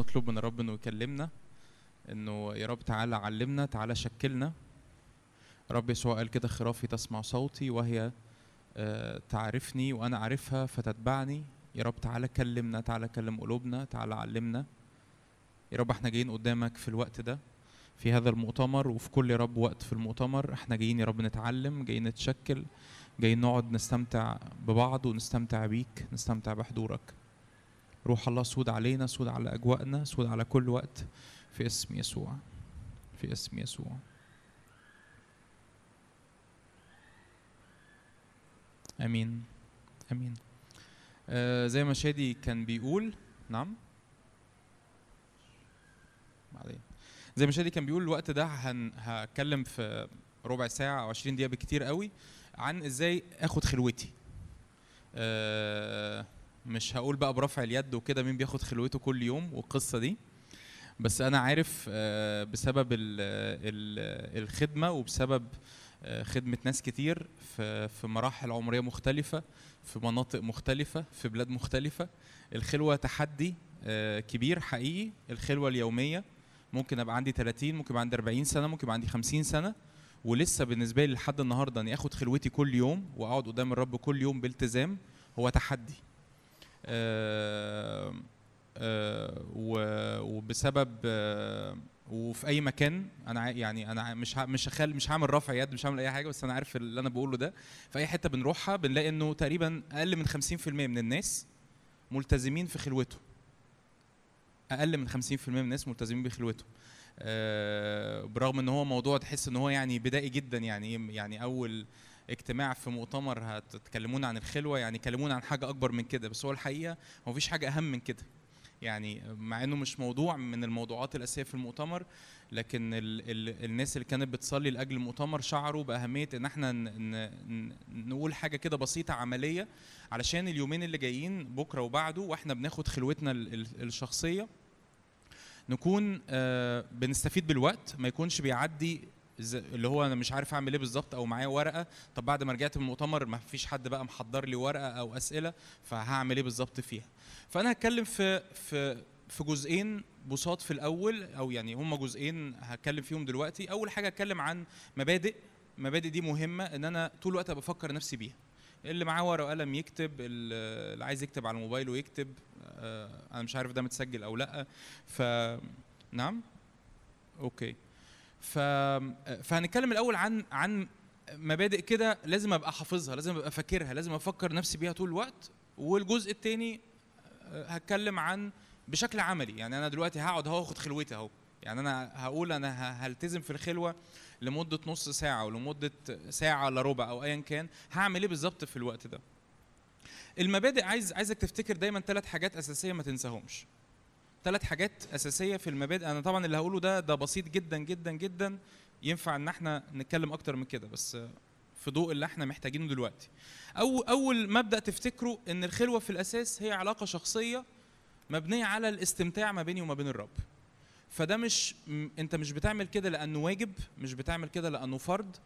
نطلب من الرب إنه يكلمنا إنه يا رب تعالى علمنا تعالى شكلنا. رب يسوع قال كده خرافي تسمع صوتي وهي آه، تعرفني وأنا عارفها فتتبعني. يا رب تعالى كلمنا تعالى كلم قلوبنا تعالى علمنا. يا رب إحنا جايين قدامك في الوقت ده في هذا المؤتمر وفي كل يا رب وقت في المؤتمر. إحنا جايين يا رب نتعلم جايين نتشكل جايين نقعد نستمتع ببعض ونستمتع بيك نستمتع بحضورك. روح الله سود علينا سود على أجواءنا سود على كل وقت في اسم يسوع في اسم يسوع. آمين. آمين. آه زي ما شادي كان بيقول نعم؟ بعدين. زي ما شادي كان بيقول الوقت ده هن هتكلم في ربع ساعة أو 20 دقيقة بكتير قوي عن إزاي آخد خلوتي. آه مش هقول بقى برفع اليد وكده مين بياخد خلوته كل يوم والقصة دي بس أنا عارف آه بسبب ال ال الخدمة وبسبب آه، خدمة ناس كتير في مراحل عمرية مختلفة في مناطق مختلفة في بلاد مختلفة. الخلوة تحدي آه، كبير حقيقي. الخلوة اليومية ممكن أبقى عندي 30 ممكن يبقى عندي 40 سنة ممكن يبقى عندي 50 سنة. ولسه بالنسبة لي لحد النهاردة إني آخد خلوتي كل يوم وأقعد قدام الرب كل يوم بالتزام هو تحدي. وبسبب آه، وفي أي مكان أنا يعني أنا مش مش هخل مش هعمل رفع يد مش هعمل أي حاجة بس أنا عارف اللي أنا بقوله ده. في أي حتة بنروحها بنلاقي إنه تقريبا أقل من 50% من الناس ملتزمين في خلوته. أقل من 50% من الناس ملتزمين بخلوته. آه، برغم إن هو موضوع تحس إن هو يعني بدائي جدا يعني يعني أول اجتماع في مؤتمر هتتكلمون عن الخلوة يعني كلمونا عن حاجة أكبر من كده بس هو الحقيقة هو مفيش حاجة أهم من كده. يعني مع إنه مش موضوع من الموضوعات الأساسية في المؤتمر لكن ال ال الناس اللي كانت بتصلي لأجل المؤتمر شعروا بأهمية إن إحنا نقول حاجة كده بسيطة عملية علشان اليومين اللي جايين بكرة وبعده وإحنا بناخد خلوتنا ال ال الشخصية نكون آه بنستفيد بالوقت ما يكونش بيعدي اللي هو أنا مش عارف أعمل إيه بالظبط أو معايا ورقة. طب بعد ما رجعت من المؤتمر ما فيش حد بقى محضر لي ورقة أو أسئلة فهعمل إيه بالظبط فيها؟ فأنا هتكلم في في في جزئين بساط في الأول أو يعني هم جزئين هتكلم فيهم دلوقتي. أول حاجة هتكلم عن مبادئ مبادئ دي مهمة إن أنا طول الوقت بفكر نفسي بيها. اللي معاه ورقة وقلم يكتب ال- اللي عايز يكتب على موبايله يكتب آه، أنا مش عارف ده متسجل أو لأ. ف نعم؟ أوكي. ف فهنتكلم الأول عن عن مبادئ كده لازم أبقى حافظها لازم أبقى فاكرها لازم أفكر نفسي بيها طول الوقت. والجزء الثاني هتكلم عن بشكل عملي. يعني أنا دلوقتي هقعد أهو اخد خلوتي أهو. يعني أنا هقول أنا هلتزم في الخلوة لمدة نص ساعة ولمده ساعة الا ربع أو ايا كان. هعمل إيه بالظبط في الوقت ده؟ المبادئ عايز عايزك تفتكر دايما ثلاث حاجات أساسية ما تنساهمش. ثلاث حاجات أساسية في المبادئ. أنا طبعا اللي هقوله ده ده بسيط جدا جدا جدا. ينفع إن إحنا نتكلم أكتر من كده بس في ضوء اللي إحنا محتاجينه دلوقتي. أو أول مبدأ تفتكره إن الخلوة في الأساس هي علاقة شخصية مبنية على الاستمتاع ما بيني وما بين الرب. فده مش أنت مش بتعمل كده لأنه واجب مش بتعمل كده لأنه فرض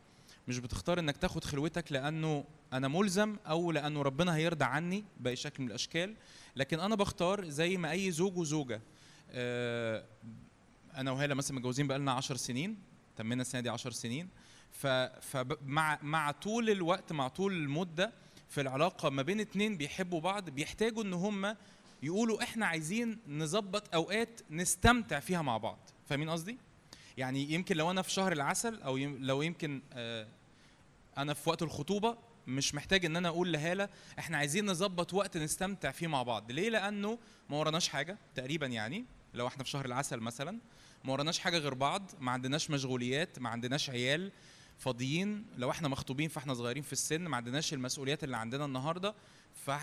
مش بتختار إنك تاخد خلوتك لأنه أنا ملزم أو لأنه ربنا هيرضى عني بأي شكل من الأشكال. لكن أنا بختار زي ما أي زوج وزوجة. آه، أنا وهالة مثلا متجوزين بقالنا 10 سنين تمينا السنة دي 10 سنين. فمع مع طول الوقت مع طول المدة في العلاقة ما بين اتنين بيحبوا بعض بيحتاجوا إن هم يقولوا إحنا عايزين نظبط أوقات نستمتع فيها مع بعض. فاهمين قصدي؟ يعني يمكن لو أنا في شهر العسل أو يم لو يمكن آه أنا في وقت الخطوبة مش محتاج إن أنا أقول لهالة إحنا عايزين نظبط وقت نستمتع فيه مع بعض. ليه؟ لأنه ما وراناش حاجة تقريبا يعني لو إحنا في شهر العسل مثلا ما وراناش حاجة غير بعض ما عندناش مشغوليات ما عندناش عيال فاضيين لو إحنا مخطوبين فاحنا صغيرين في السن ما عندناش المسؤوليات اللي عندنا النهارده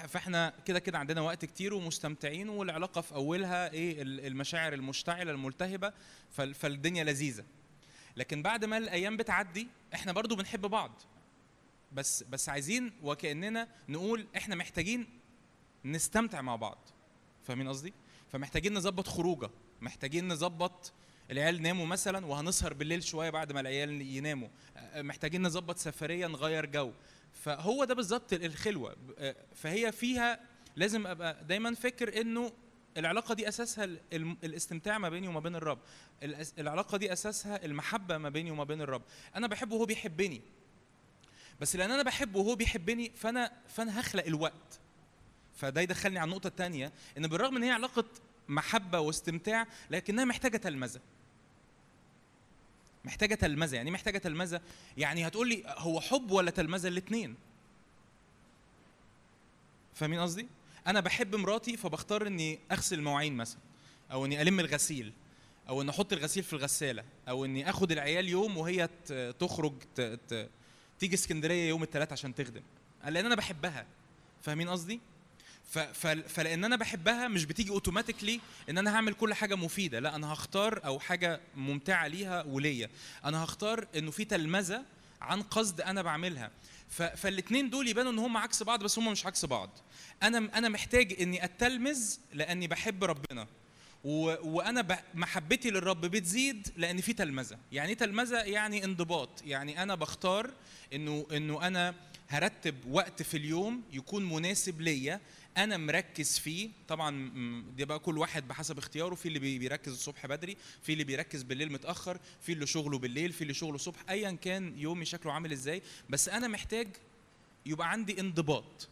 فاحنا كده كده عندنا وقت كتير ومستمتعين والعلاقة في أولها إيه ال- المشاعر المشتعلة الملتهبة فال- فالدنيا لذيذة. لكن بعد ما الأيام بتعدي إحنا برضو بنحب بعض. بس بس عايزين وكأننا نقول إحنا محتاجين نستمتع مع بعض. فاهمين قصدي؟ فمحتاجين نظبط خروجة محتاجين نظبط العيال ناموا مثلا وهنسهر بالليل شوية بعد ما العيال يناموا. آه، محتاجين نظبط سفرية نغير جو. فهو ده بالظبط الخلوة. آه، فهي فيها لازم أبقى دايما فاكر إنه العلاقة دي الم- الاستمتاع ما بيني وما بين الرب. العلاقة دي أساسها المحبة ما بيني وما بين الرب. أنا بحبه وهو بيحبني. بس لأن أنا بحبه وهو بيحبني فانا فأنا هخلق الوقت. فده يدخلني على النقطة الثانية إن بالرغم إن هي علاقة محبة واستمتاع لكنها محتاجة تلمذة. محتاجة تلمذة. يعني إيه محتاجة تلمذة؟ يعني هتقول لي هو حب ولا تلمذة الاثنين فاهمين قصدي؟ أنا بحب مراتي فبختار إني أغسل المواعين مثلا أو إني ألم الغسيل أو إني أحط الغسيل في الغسالة أو إني آخد العيال يوم وهي تخرج. تيجي اسكندرية يوم الثلاث عشان تخدم. لأن أنا بحبها. فاهمين قصدي. فلان أنا بحبها مش بتيجي اوتوماتيكلي ان أنا هعمل كل حاجة مفيدة لا أنا هختار أو حاجة ممتعة ليها وليا أنا هختار انه في تلمذة عن قصد أنا بعملها. فالاثنين دول يبانوا ان هم عكس بعض بس هم مش عكس بعض أنا أنا محتاج اني أتلمذ لاني بحب ربنا. وأنا. محبتي للرب بتزيد لأن في تلمذة يعني إيه تلمذة يعني انضباط يعني أنا بختار إنه إنه أنا هرتب وقت في اليوم يكون مناسب ليا أنا مركز فيه. طبعا دي بقى كل واحد بحسب اختياره. في اللي بي- بيركز الصبح بدري في اللي بيركز بالليل متأخر في اللي شغله بالليل في اللي شغله الصبح ايا كان يومي شكله عامل إزاي. بس أنا محتاج يبقى عندي انضباط.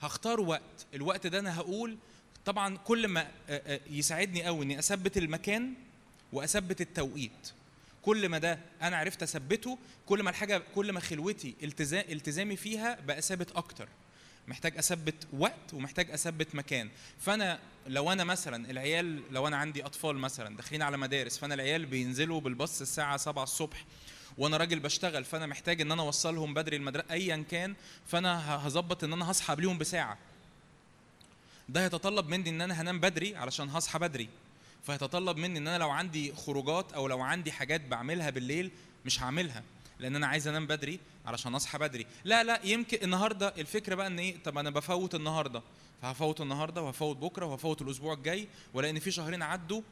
هختار وقت. الوقت ده أنا هقول طبعا كل ما آه، آه، يساعدني قوي إني أثبت المكان وأثبت التوقيت. كل ما ده أنا عرفت أثبته كل ما الحاجة كل ما خلوتي التزام التزامي فيها بقى ثابت أكتر. محتاج أثبت وقت ومحتاج أثبت مكان. فأنا لو أنا مثلا العيال لو أنا عندي أطفال مثلا داخلين على مدارس فأنا العيال بينزلوا بالباص الساعة 7 الصبح وأنا راجل بشتغل فأنا محتاج إن أنا أوصلهم بدري المدرسة ايا كان فأنا هظبط إن أنا هصحى قبليهم بساعة. ده هيتطلب مني إن أنا هنام بدري علشان هصحى بدري. فهيتطلب مني إن أنا لو عندي خروجات أو لو عندي حاجات بعملها بالليل مش هعملها لأن أنا عايز أنام بدري. علشان اصحى بدري. لا لا يمكن النهارده الفكرة بقى ان إيه طب أنا بفوت النهارده. فهفوت النهارده وهفوت بكرة وهفوت الأسبوع الجاي ولان في شهرين عدوا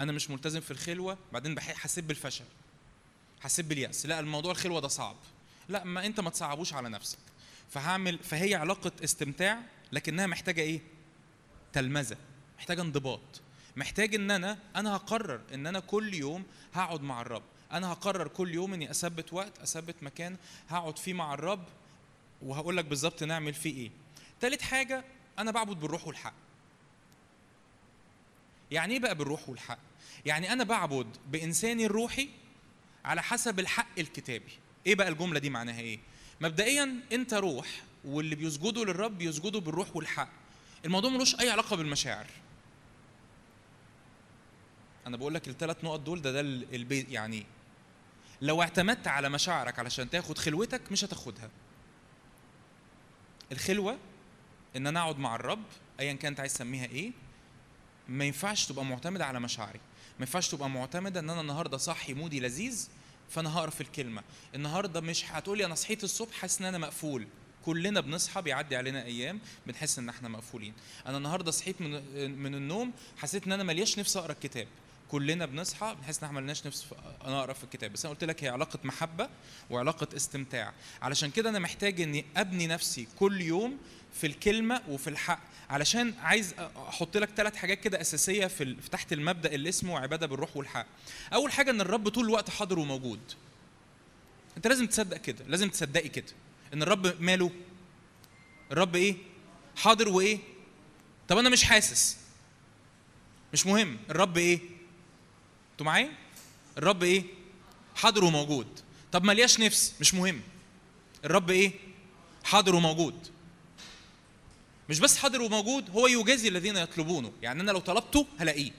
أنا مش ملتزم في الخلوة بعدين حسيت بالفشل. حسيت باليأس. لا الموضوع الخلوة ده صعب. لا ما انت ما تصعبوش على نفسك. فهعمل فهي علاقة استمتاع لكنها محتاجة إيه؟ تلمذة. محتاجة انضباط. محتاج ان أنا أنا هقرر ان أنا كل يوم هقعد مع الرب. أنا هقرر كل يوم إني أثبت وقت أثبت مكان هقعد فيه مع الرب وهقول لك بالظبط نعمل فيه إيه. تالت حاجة أنا بعبد بالروح والحق. يعني إيه بقى بالروح والحق؟ يعني أنا بعبد بإنساني الروحي على حسب الحق الكتابي. إيه بقى الجملة دي معناها إيه؟ مبدئيا أنت روح واللي بيسجدوا للرب بيسجدوا بالروح والحق. الموضوع ملوش أي علاقة بالمشاعر. أنا بقول لك الثلاث نقط دول ده ده ال- البي يعني لو اعتمدت على مشاعرك علشان تاخد خلوتك مش هتاخدها. الخلوة إن أنا أقعد مع الرب ايا كانت عايز تسميها إيه ما ينفعش تبقى معتمده على مشاعري. ما ينفعش تبقى معتمدة إن أنا النهارده صاحي مودي لذيذ فأنا هقرأ في الكلمة. النهارده مش هتقولي أنا صحيت الصبح حاسس إن أنا مقفول. كلنا بنصحى بيعدي علينا أيام بنحس إن إحنا مقفولين. أنا النهارده صحيت من من النوم حسيت إن أنا ملياش نفسي أقرأ الكتاب. كلنا بنصحى بنحس إن إحنا ملناش نفس أقرأ في الكتاب. بس أنا قلت لك هي علاقة محبة وعلاقة استمتاع. علشان كده أنا محتاج إني أبني نفسي كل يوم في الكلمة وفي الحق. علشان عايز أحط لك ثلاث حاجات كده أساسية في تحت المبدأ اللي اسمه عبادة بالروح والحق. أول حاجة إن الرب طول الوقت حاضر وموجود. أنت لازم تصدق كده لازم تصدقي كده. إن الرب ماله؟ الرب إيه؟ حاضر وإيه؟ طب أنا مش حاسس. مش مهم. الرب إيه؟ أنتوا معايا؟ الرب إيه؟ حاضر وموجود. طب ملياش نفس مش مهم. الرب إيه؟ حاضر وموجود. مش بس حاضر وموجود هو يجازي الذين يطلبونه. يعني أنا لو طلبته هلاقيه.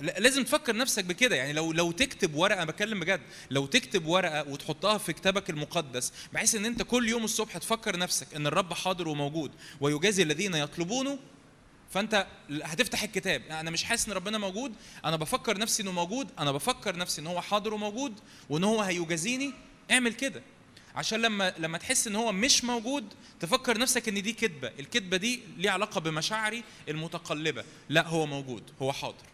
لا- لازم تفكر نفسك بكده. يعني لو لو تكتب ورقة أنا بتكلم بجد لو تكتب ورقة وتحطها في كتابك المقدس بحيث إن أنت كل يوم الصبح تفكر نفسك إن الرب حاضر وموجود ويجازي الذين يطلبونه فانت هتفتح الكتاب. أنا مش حاسس إن ربنا موجود. أنا بفكر نفسي إنه موجود. أنا بفكر نفسي إن هو حاضر وموجود وإن هو هيجازيني. اعمل كده. عشان لما لما تحس إن هو مش موجود تفكر نفسك إن دي كذبه الكذبه دي ليها علاقة بمشاعري المتقلبة. لا هو موجود. هو حاضر.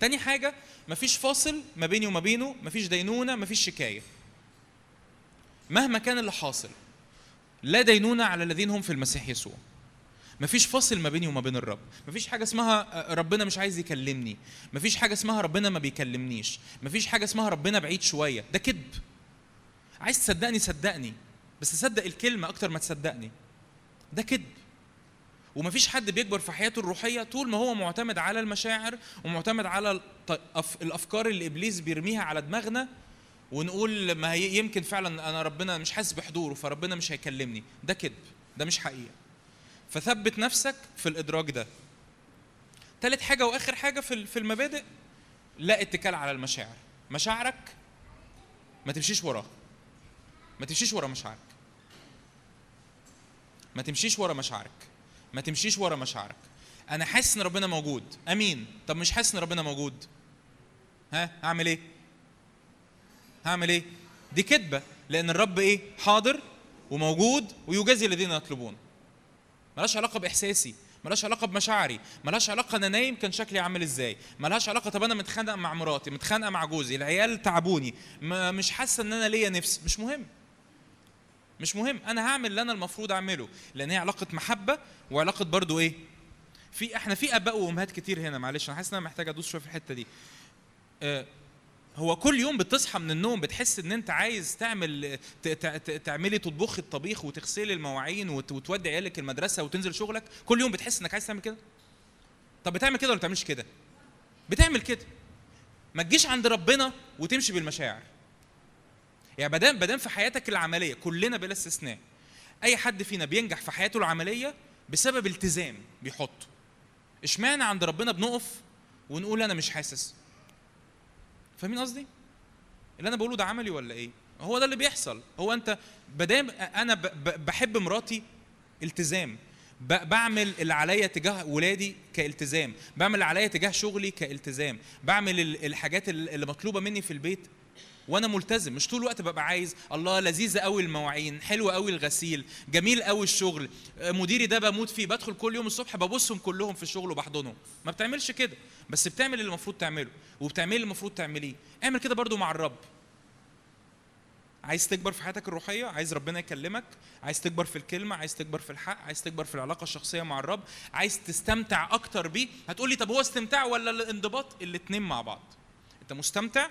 تاني حاجة مفيش فاصل ما بيني وما بينه مفيش دينونة مفيش شكاية. مهما كان اللي حاصل لا دينونة على الذين هم في المسيح يسوع. مفيش فاصل ما بيني وما بين الرب. مفيش حاجة اسمها ربنا مش عايز يكلمني. مفيش حاجة اسمها ربنا ما بيكلمنيش. مفيش حاجة اسمها ربنا بعيد شوية. ده كذب. عايز تصدقني صدقني. بس صدق الكلمة أكتر ما تصدقني. ده كذب. ومفيش حد بيكبر في حياته الروحية طول ما هو معتمد على المشاعر ومعتمد على الأفكار اللي إبليس بيرميها على دماغنا. ونقول ما يمكن فعلا أنا ربنا مش حاسس بحضوره فربنا مش هيكلمني. ده كذب. ده مش حقيقة. فثبت نفسك في الإدراك ده. تالت حاجة وآخر حاجة في المبادئ لا اتكال على المشاعر. مشاعرك ما تمشيش وراها ما تمشيش ورا مشاعرك. ما تمشيش ورا مشاعرك. ما تمشيش ورا مشاعرك. أنا حاسس إن ربنا موجود. أمين. طب مش حاسس إن ربنا موجود؟ ها؟ هعمل إيه؟ هعمل إيه؟ دي كذبه لأن الرب إيه؟ حاضر وموجود ويجازي الذين يطلبون. ملهاش علاقة بإحساسي ملهاش علاقة بمشاعري ملهاش علاقة أنا نايم كان شكلي عامل إزاي ملهاش علاقة طب أنا متخانقه مع مراتي متخانقه مع جوزي العيال تعبوني مش حاسة إن أنا ليا نفس مش مهم. مش مهم أنا هعمل اللي أنا المفروض أعمله لأن هي علاقة محبة وعلاقة برضو إيه؟ في إحنا في آباء وأمهات كتير هنا معلش أنا حاسس إن أنا محتاج أدوس شوية في الحتة دي. آه هو كل يوم بتصحى من النوم بتحس إن أنت عايز تعمل تعملي تطبخي الطبيخ وتغسلي المواعين وتودي عيالك المدرسة وتنزل شغلك كل يوم بتحس إنك عايز تعمل كده؟ طب بتعمل كده ولا بتعملش كده؟ بتعمل كده. ما تجيش عند ربنا وتمشي بالمشاعر. يعني بدام بدام في حياتك العملية كلنا بلا استثناء أي حد فينا بينجح في حياته العملية بسبب التزام بيحطه. إشمعنى عند ربنا بنقف ونقول أنا مش حاسس؟ فاهمين قصدي؟ اللي أنا بقوله ده عملي ولا إيه؟ هو ده اللي بيحصل. هو أنت بدام أنا بحب مراتي التزام. بعمل اللي عليا تجاه ولادي كالتزام. بعمل اللي عليا تجاه شغلي كالتزام. بعمل الحاجات اللي مطلوبة مني في البيت وأنا ملتزم مش طول الوقت ببقى عايز الله لذيذه قوي المواعين حلو قوي الغسيل جميل قوي الشغل مديري ده بموت فيه بدخل كل يوم الصبح ببصهم كلهم في الشغل وبحضنهم. ما بتعملش كده بس بتعمل اللي المفروض تعمله وبتعمل اللي المفروض تعمليه. اعمل كده برضو مع الرب. عايز تكبر في حياتك الروحية؟ عايز ربنا يكلمك؟ عايز تكبر في الكلمة؟ عايز تكبر في الحق؟ عايز تكبر في العلاقة الشخصية مع الرب؟ عايز تستمتع أكتر بيه؟ هتقولي طب هو استمتاع ولا الانضباط؟ الاتنين مع بعض. أنت مستمتع؟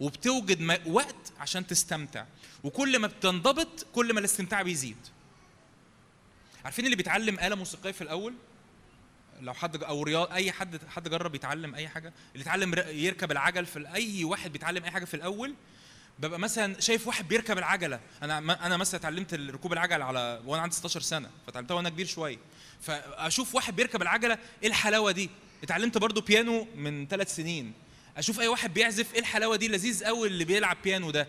وبتوجد وقت عشان تستمتع. وكل ما بتنضبط كل ما الاستمتاع بيزيد. عارفين اللي بيتعلم آلة موسيقية في الأول؟ لو حد أو رياض أي حد حد جرب يتعلم أي حاجة اللي يتعلم يركب العجل في أي واحد بيتعلم أي حاجة في الأول ببقى مثلا شايف واحد بيركب العجلة. أنا أنا مثلا اتعلمت ركوب العجل على وأنا عندي 16 سنة فتعلمتها وأنا كبير شوية. فأشوف واحد بيركب العجلة إيه الحلاوة دي؟ اتعلمت برضو بيانو من ثلاث سنين. أشوف أي واحد بيعزف إيه الحلاوة دي؟ لذيذ قوي اللي بيلعب بيانو ده.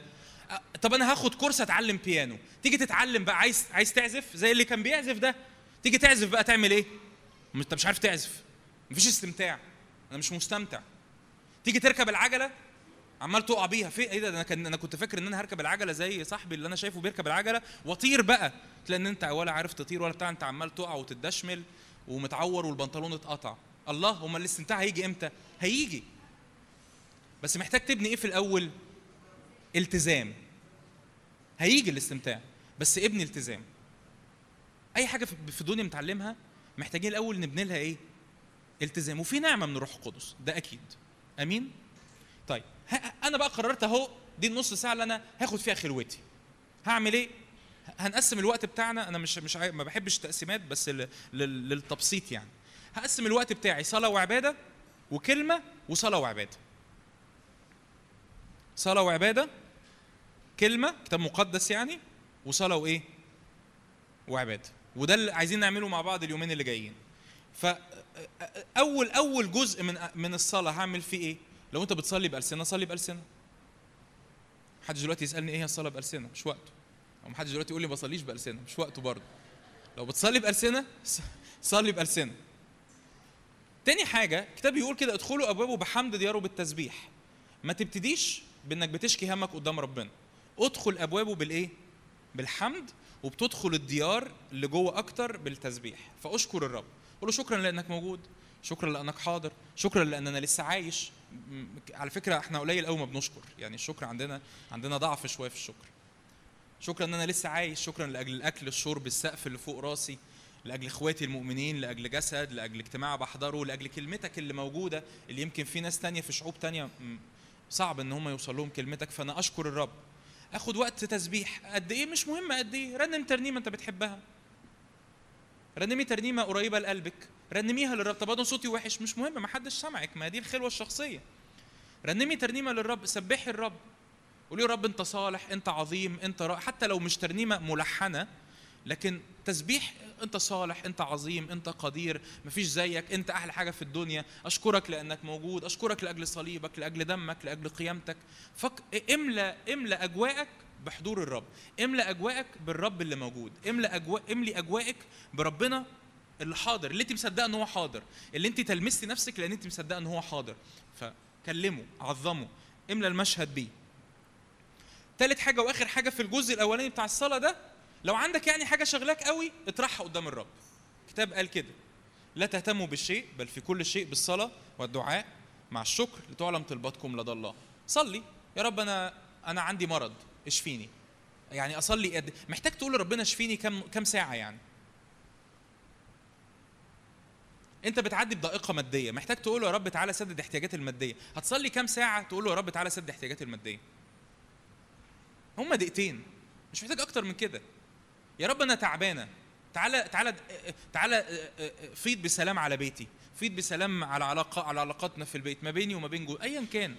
طب أنا هاخد course أتعلم بيانو. تيجي تتعلم بقى عايز عايز تعزف؟ زي اللي كان بيعزف ده. تيجي تعزف بقى تعمل إيه؟ انت مش عارف تعزف. مفيش استمتاع. أنا مش مستمتع. تيجي تركب العجلة. عمال تقع بيها. في إيه ده؟ أنا كان أنا كنت فاكر إن أنا هركب العجلة زي صاحبي اللي أنا شايفه بيركب العجلة. واطير بقى. تلاقي إن أنت ولا عارف تطير ولا بتاع. أنت عمال تقع وتدشمل ومتعور والبنطلون اتقطع. الله امال الاستمتاع هيجي إمتى؟ هيجي. بس محتاج تبني إيه في الأول؟ التزام. هيجي الاستمتاع. بس ابني التزام. أي حاجة في الدنيا متعلمها محتاجين الأول نبني لها إيه؟ التزام. وفي نعمة من الروح القدس. ده أكيد. أمين؟ طيب. أنا بقى قررت أهو دي النص ساعة اللي أنا هاخد فيها خلوتي. هعمل إيه؟ هنقسم الوقت بتاعنا. أنا مش مش ما بحبش تقسيمات بس للتبسيط يعني. هقسم الوقت بتاعي صلاة وعبادة وكلمة وصلاة وعبادة. صلاة وعبادة كلمة كتاب مقدس يعني وصلاة وإيه؟ وعبادة. وده اللي عايزين نعمله مع بعض اليومين اللي جايين. فاول أول جزء من من الصلاة هعمل فيه إيه؟ لو أنت بتصلي بألسنة صلي بألسنة. محدش دلوقتي يسألني إيه هي الصلاة بألسنة؟ مش وقته. أو محدش دلوقتي يقول لي ما بصليش بألسنة مش وقته برضه. لو بتصلي بألسنة صلي بألسنة. تاني حاجة الكتاب بيقول كده ادخلوا ابوابه بحمد دياره بالتسبيح ما تبتديش بانك بتشكي همك قدام ربنا. ادخل أبوابه بالإيه؟ بالحمد وبتدخل الديار اللي جوه أكتر بالتسبيح. فأشكر الرب. قول له شكرا لأنك موجود. شكرا لأنك حاضر. شكرا لأن أنا لسه عايش. على فكرة إحنا قليل قوي ما بنشكر. يعني الشكر عندنا عندنا ضعف شوية في الشكر. شكرا ان أنا لسه عايش. شكرا لأجل الأكل الشرب السقف اللي فوق راسي. لأجل إخواتي المؤمنين لأجل جسد لأجل اجتماع بحضره لأجل كلمتك اللي موجودة اللي يمكن في ناس تانية في شعوب تانية صعب إن هم يوصل لهم كلمتك فأنا أشكر الرب. آخد وقت تسبيح. قد إيه؟ مش مهم قد إيه. رنم ترنيمة أنت بتحبها. رنمي ترنيمة قريبة لقلبك. رنميها للرب. طب أنا صوتي وحش. مش مهم ما حدش سمعك. ما دي الخلوة الشخصية. رنمي ترنيمة للرب. سبحي الرب. قولي يا رب أنت صالح أنت عظيم أنت رائع. حتى لو مش ترنيمة ملحنة لكن تسبيح انت صالح انت عظيم انت قدير مفيش زيك انت أحلى حاجة في الدنيا. أشكرك لأنك موجود أشكرك لأجل صليبك لأجل دمك لأجل قيامتك. فك املى املى أجواءك بحضور الرب. املى أجواءك بالرب اللي موجود. املى اجواء املي أجواءك بربنا اللي حاضر اللي انت مصدقة إن هو حاضر. اللي انت تلمستي نفسك لأن انت مصدقة إن هو حاضر. فكلمه عظمه املى المشهد بيه. تالت حاجة وآخر حاجة في الجزء الأولاني بتاع الصلاة ده لو عندك يعني حاجة شغلاك قوي اطرحها قدام الرب. الكتاب قال كده لا تهتموا بالشيء بل في كل شيء بالصلاة والدعاء مع الشكر لتعلم طلباتكم لدى الله. صلي. يا رب أنا أنا عندي مرض اشفيني. يعني أصلي قد محتاج تقول لربنا اشفيني كم كم ساعة يعني؟ أنت بتعدي بضائقه مادية. محتاج تقول له يا رب تعالى سدد احتياجاتي المادية. هتصلي كام ساعة تقول له يا رب تعالى سدد احتياجاتي المادية؟ هما دقيقتين. مش محتاج أكتر من كده. يا رب أنا تعبانة. تعالى تعالى تعالى فيض بسلام على بيتي. فيض بسلام على علاقة على علاقاتنا في البيت ما بيني وما بين ايا كان.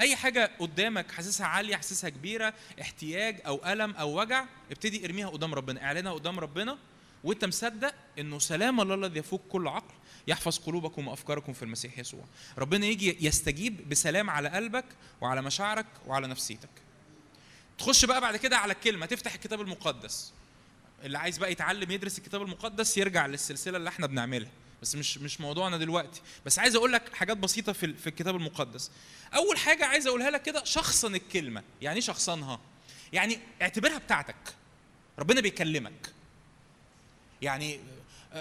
أي حاجة قدامك حاسسها عالية حاسسها كبيرة احتياج أو ألم أو وجع ابتدي ارميها قدام ربنا اعلنها قدام ربنا وانت مصدق إنه سلام الله الذي يفوق كل عقل يحفظ قلوبكم وأفكاركم في المسيح يسوع. ربنا يجي يستجيب بسلام على قلبك وعلى مشاعرك وعلى نفسيتك. تخش بقى بعد كده على الكلمة تفتح الكتاب المقدس. اللي عايز بقى يتعلم يدرس الكتاب المقدس يرجع للسلسلة اللي إحنا بنعملها. بس مش مش موضوعنا دلوقتي. بس عايز أقول لك حاجات بسيطة في في الكتاب المقدس. أول حاجة عايز أقولها لك كده شخصن الكلمة. يعني إيه شخصنها يعني اعتبرها بتاعتك. ربنا بيكلمك. يعني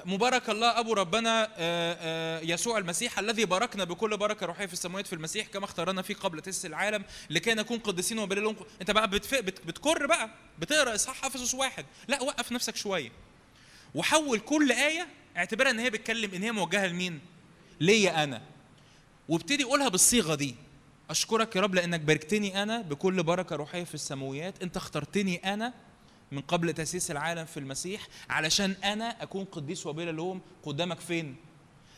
مبارك الله أبو ربنا آه، آه، يسوع المسيح الذي باركنا بكل بركة روحية في السماوات في المسيح كما اختارنا فيه قبل تاسيس العالم لكي نكون قديسين وبليلهم أنت بقى. بتكر بقى بتقرأ إصحاح افسس واحد. لا وقف نفسك شوية. وحول كل آية اعتبرها إن هي بتكلم إن هي موجهة لمين؟ ليا أنا. وابتدي قولها بالصيغة دي. أشكرك يا رب لأنك باركتني أنا بكل بركة روحية في السماويات. أنت اخترتني أنا من قبل تأسيس العالم في المسيح علشان أنا أكون قديس وبلا لوم قدامك فين.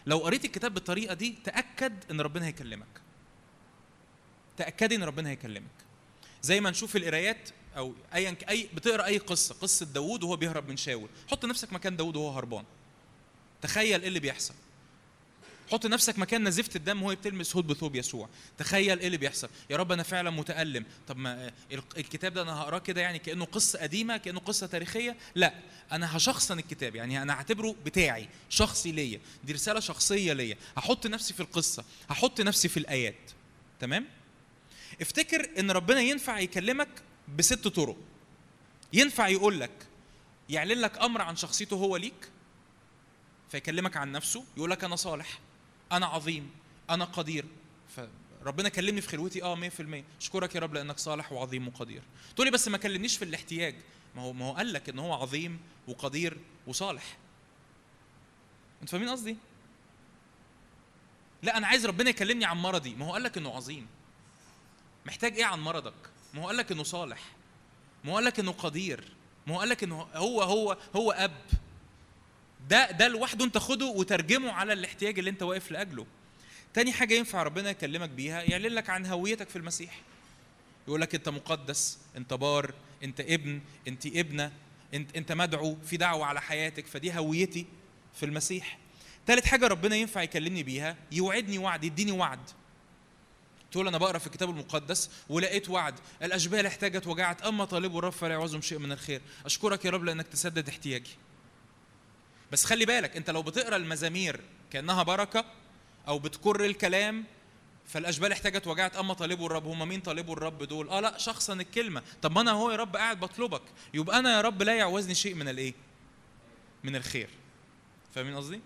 لو قريت الكتاب بالطريقة دي تأكد إن ربنا هيكلمك. تاكدي إن ربنا هيكلمك. زي ما نشوف القرايات أو ايا ك- اي بتقرأ أي قصة قصة داوود وهو بيهرب من شاول. حط نفسك مكان داوود وهو هربان. تخيل إيه اللي بيحصل. حط نفسك مكان نزفت الدم وهو بتلمس هود بثوب يسوع. تخيل إيه اللي بيحصل. يا رب أنا فعلا متألم. طب ما ال- الكتاب ده أنا هقراه كده يعني كأنه قصة قديمة كأنه قصة تاريخية؟ لا. أنا هشخصن الكتاب. يعني أنا هعتبره بتاعي شخصي ليا. دي رسالة شخصية ليا. هحط نفسي في القصة. هحط نفسي في الآيات. تمام؟ افتكر إن ربنا ينفع يكلمك بست طرق. ينفع يقول لك يعلن لك أمر عن شخصيته هو ليك فيكلمك عن نفسه يقول لك أنا صالح. أنا عظيم أنا قدير. فربنا كلمني في خلوتي آه 100% اشكرك يا رب لأنك صالح وعظيم وقدير. تقولي بس ما كلمنيش في الاحتياج. ما هو ما هو قال لك إن هو عظيم وقدير وصالح. انت فاهمين قصدي؟ لا أنا عايز ربنا يكلمني عن مرضي. ما هو قال لك إنه عظيم. محتاج إيه عن مرضك؟ ما هو قال لك إنه صالح. ما هو قال لك إنه قدير. ما هو قال لك إنه هو هو هو أب. ده ده لوحده انت خده وترجمه على الاحتياج اللي انت واقف لأجله. تاني حاجة ينفع ربنا يكلمك بيها يعلن لك عن هويتك في المسيح. يقول لك انت مقدس انت بار انت ابن انت ابنة انت انت مدعو في دعوة على حياتك فدي هويتي في المسيح. تالت حاجة ربنا ينفع يكلمني بيها يوعدني وعد يديني وعد. تقول أنا بقرأ في الكتاب المقدس ولقيت وعد. الأشبال احتاجت وجعت أما طالبوا الرب فلا يعوزهم شيء من الخير. أشكرك يا رب لأنك تسدد احتياجي. بس خلي بالك انت لو بتقرأ المزامير كأنها بركة أو بتكر الكلام فالأشبال احتاجت وجعت أما طالبوا الرب هم مين طالبوا الرب دول؟ آه لا شخصا الكلمة. طب ما أنا هو يا رب قاعد بطلبك. يبقى أنا يا رب لا يعوزني شيء من الإيه؟ من الخير. فاهمين قصدي؟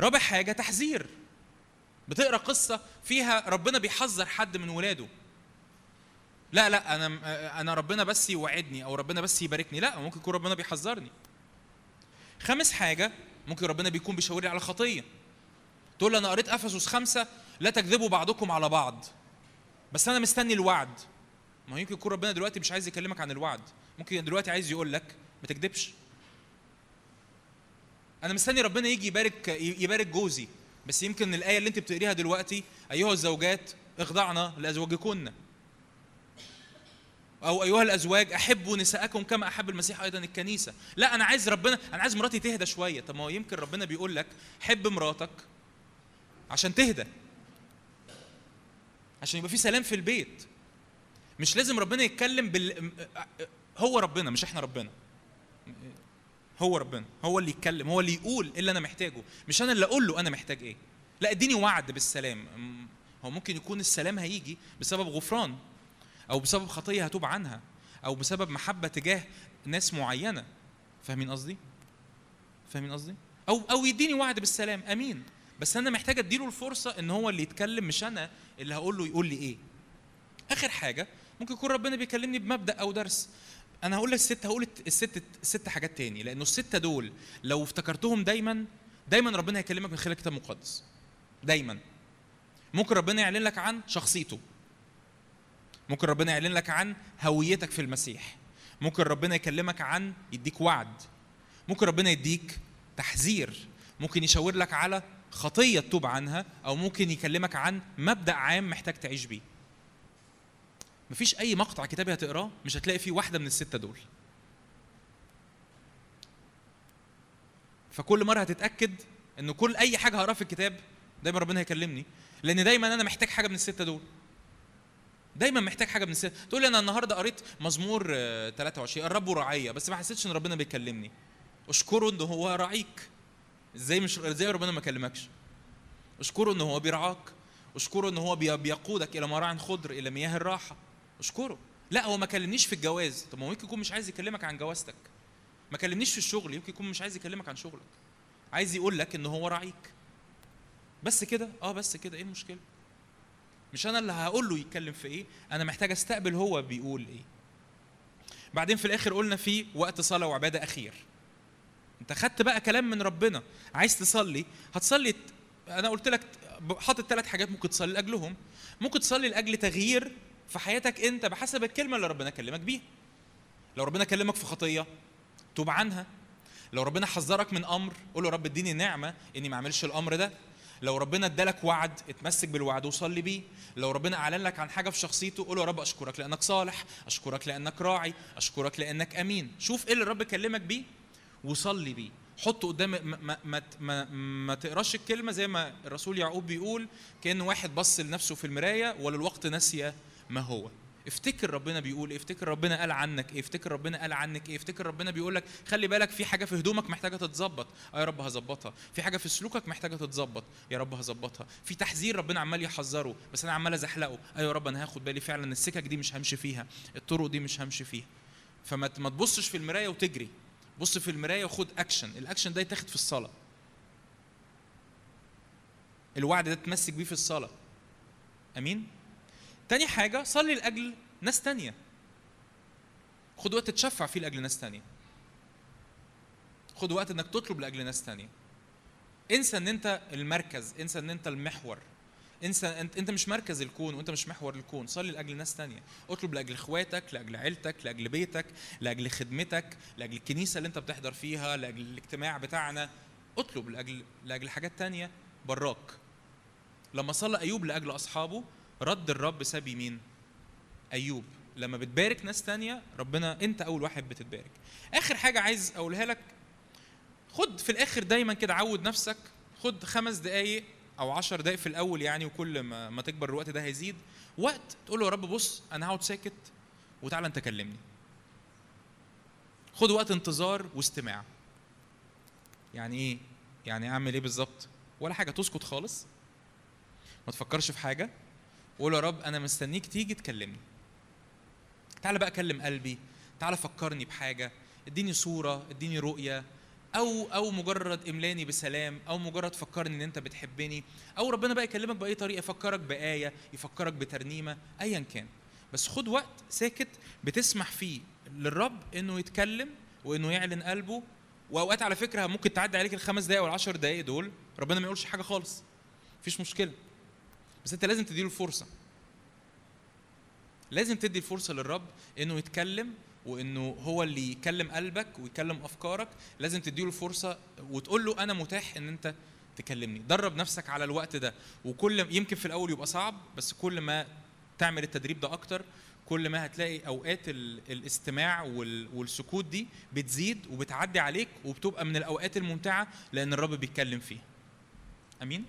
رابع حاجة تحذير. بتقرأ قصة فيها ربنا بيحذر حد من ولاده. لا لا أنا أنا ربنا بس يوعدني أو ربنا بس يباركني. لا ممكن يكون ربنا بيحذرني. خامس حاجة ممكن ربنا بيكون بيشاور لي على خطية. تقول لي أنا قريت أفسس خمسة لا تكذبوا بعضكم على بعض. بس أنا مستني الوعد. ما يمكن يكون ربنا دلوقتي مش عايز يكلمك عن الوعد. ممكن دلوقتي عايز يقول لك ما تكذبش. أنا مستني ربنا يجي يبارك يبارك جوزي. بس يمكن الآية اللي أنت بتقريها دلوقتي أيها الزوجات اخضعنا لأزواجكن. أو أيها الأزواج أحبوا نساءكم كما أحب المسيح أيضا الكنيسة. لا أنا عايز ربنا أنا عايز مراتي تهدى شوية. طب ما هو يمكن ربنا بيقول لك حب مراتك عشان تهدى عشان يبقى في سلام في البيت. مش لازم ربنا يتكلم بال هو ربنا مش إحنا ربنا. هو ربنا هو اللي يتكلم هو اللي يقول إيه اللي أنا محتاجه. مش أنا اللي أقول له أنا محتاج إيه. لا إديني وعد بالسلام. هو ممكن يكون السلام هيجي بسبب غفران. أو بسبب خطية هتوب عنها أو بسبب محبة تجاه ناس معينة. فاهمين قصدي؟ فاهمين قصدي؟ أو أو يديني وعد بالسلام آمين. بس أنا محتاج أديله الفرصة إن هو اللي يتكلم مش أنا اللي هقول له يقول لي إيه. آخر حاجة ممكن يكون ربنا بيكلمني بمبدأ أو درس. أنا هقول الست هقول الست الست حاجات تاني لأنه السته دول لو افتكرتهم دايما دايما ربنا هيكلمك من خلال الكتاب المقدس. دايما. ممكن ربنا يعلن لك عن شخصيته. ممكن ربنا يعلن لك عن هويتك في المسيح. ممكن ربنا يكلمك عن يديك وعد. ممكن ربنا يديك تحذير. ممكن يشاور لك على خطية تتوب عنها أو ممكن يكلمك عن مبدأ عام محتاج تعيش بيه. مفيش أي مقطع كتابي هتقراه مش هتلاقي فيه واحدة من الستة دول. فكل مرة هتتأكد إن كل أي حاجة هقراها في الكتاب دايما ربنا هيكلمني لأن دايما أنا محتاج حاجة من الستة دول. دايما محتاج حاجة من السته تقول لي أنا النهارده قريت مزمور 23 الرب رعية بس ما حسيتش إن ربنا بيكلمني. اشكره إن هو راعيك إزاي مش إزاي ربنا ما كلمكش؟ اشكره إن هو بيرعاك. اشكره إن هو بيقودك إلى مراع خضر إلى مياه الراحة. اشكره. لا هو ما كلمنيش في الجواز. طب ما هو يمكن يكون مش عايز يكلمك عن جوازتك. ما كلمنيش في الشغل. يمكن يكون مش عايز يكلمك عن شغلك. عايز يقول لك إن هو راعيك بس كده؟ آه بس كده. إيه المشكلة؟ مش أنا اللي هقول له يتكلم في إيه أنا محتاج أستقبل هو بيقول إيه. بعدين في الآخر قلنا في وقت صلاة وعبادة أخير. أنت خدت بقى كلام من ربنا. عايز تصلي هتصلي أنا قلت لك حاطط ثلاث حاجات ممكن تصلي لأجلهم. ممكن تصلي لأجل تغيير في حياتك أنت بحسب الكلمة اللي ربنا كلمك بيها. لو ربنا كلمك في خطية توب عنها. لو ربنا حذرك من أمر قول له رب اديني نعمة إني ما أعملش الأمر ده. لو ربنا ادالك وعد اتمسك بالوعد وصلي بيه. لو ربنا أعلن لك عن حاجة في شخصيته قول يا رب أشكرك لأنك صالح أشكرك لأنك راعي أشكرك لأنك أمين. شوف إيه اللي الرب كلمك بيه وصلي بيه. حطه قدام ما, ما, ما, ما, ما تقراش الكلمة زي ما الرسول يعقوب بيقول كأن واحد بص لنفسه في المراية وللوقت نسي ما هو. افتكر ربنا بيقول إيه؟ افتكر ربنا قال عنك إيه؟ افتكر ربنا قال عنك إيه؟ افتكر ربنا بيقول لك خلي بالك في حاجة في هدومك محتاجة تتظبط. آه يا رب هظبطها. في حاجة في سلوكك محتاجة تتظبط. يا رب هظبطها. في تحذير ربنا عمال يحذره بس أنا عمال أزحلقه. أيوه يا رب أنا هاخد بالي فعلا السكك دي مش همشي فيها. الطرق دي مش همشي فيها. فما ما تبصش في المراية وتجري. بص في المراية وخد action ال action ده يتاخد في الصلاة. الوعد ده تمسك بيه في الصلاة. آمين؟ تاني حاجة صلي لأجل ناس تانية. خد وقت تشفع فيه لأجل ناس تانية. خد وقت إنك تطلب لأجل ناس تانية. انسى إن أنت المركز انسى إن أنت المحور. انسى أنت أنت مش مركز الكون وأنت مش محور الكون. صلي لأجل ناس تانية. اطلب لأجل إخواتك لأجل عيلتك لأجل بيتك لأجل خدمتك لأجل الكنيسة اللي أنت بتحضر فيها لأجل الاجتماع بتاعنا. اطلب لأجل لأجل حاجات تانية براك. لما صلى أيوب لأجل أصحابه رد الرب سبي مين؟ أيوب. لما بتبارك ناس تانية ربنا أنت أول واحد بتتبارك. آخر حاجة عايز أقولها لك خد في الآخر دايما كده عود نفسك خد خمس دقايق أو عشر دقايق في الأول يعني وكل ما, ما تكبر الوقت ده هيزيد. وقت تقول له يا رب بص أنا هقعد ساكت وتعالى أنت كلمني. خد وقت انتظار واستماع. يعني إيه؟ يعني أعمل إيه بالظبط؟ ولا حاجة تسكت خالص. ما تفكرش في حاجة. وقول يا رب أنا مستنيك تيجي تكلمني. تعالى بقى كلم قلبي. تعالى فكرني بحاجة. إديني صورة إديني رؤية. أو أو مجرد إملاني بسلام أو مجرد فكرني إن أنت بتحبني. أو ربنا بقى يكلمك بأي طريقة يفكرك بآية يفكرك بترنيمة ايا كان. بس خد وقت ساكت بتسمح فيه للرب إنه يتكلم وإنه يعلن قلبه. وأوقات على فكرة ممكن تعدي عليك الخمس دقائق والعشر دقائق دول. ربنا ما يقولش حاجة خالص. مفيش مشكلة. بس انت لازم تديله الفرصة. لازم تدي الفرصة للرب انه يتكلم وانه هو اللي يكلم قلبك ويكلم افكارك. لازم تديله الفرصة وتقول له أنا متاح ان انت تكلمني. درب نفسك على الوقت ده. وكل يمكن في الأول يبقى صعب بس كل ما تعمل التدريب ده أكتر كل ما هتلاقي أوقات ال- الاستماع وال- والسكوت دي بتزيد وبتعدي عليك وبتبقى من الأوقات الممتعة لأن الرب بيتكلم فيها. آمين؟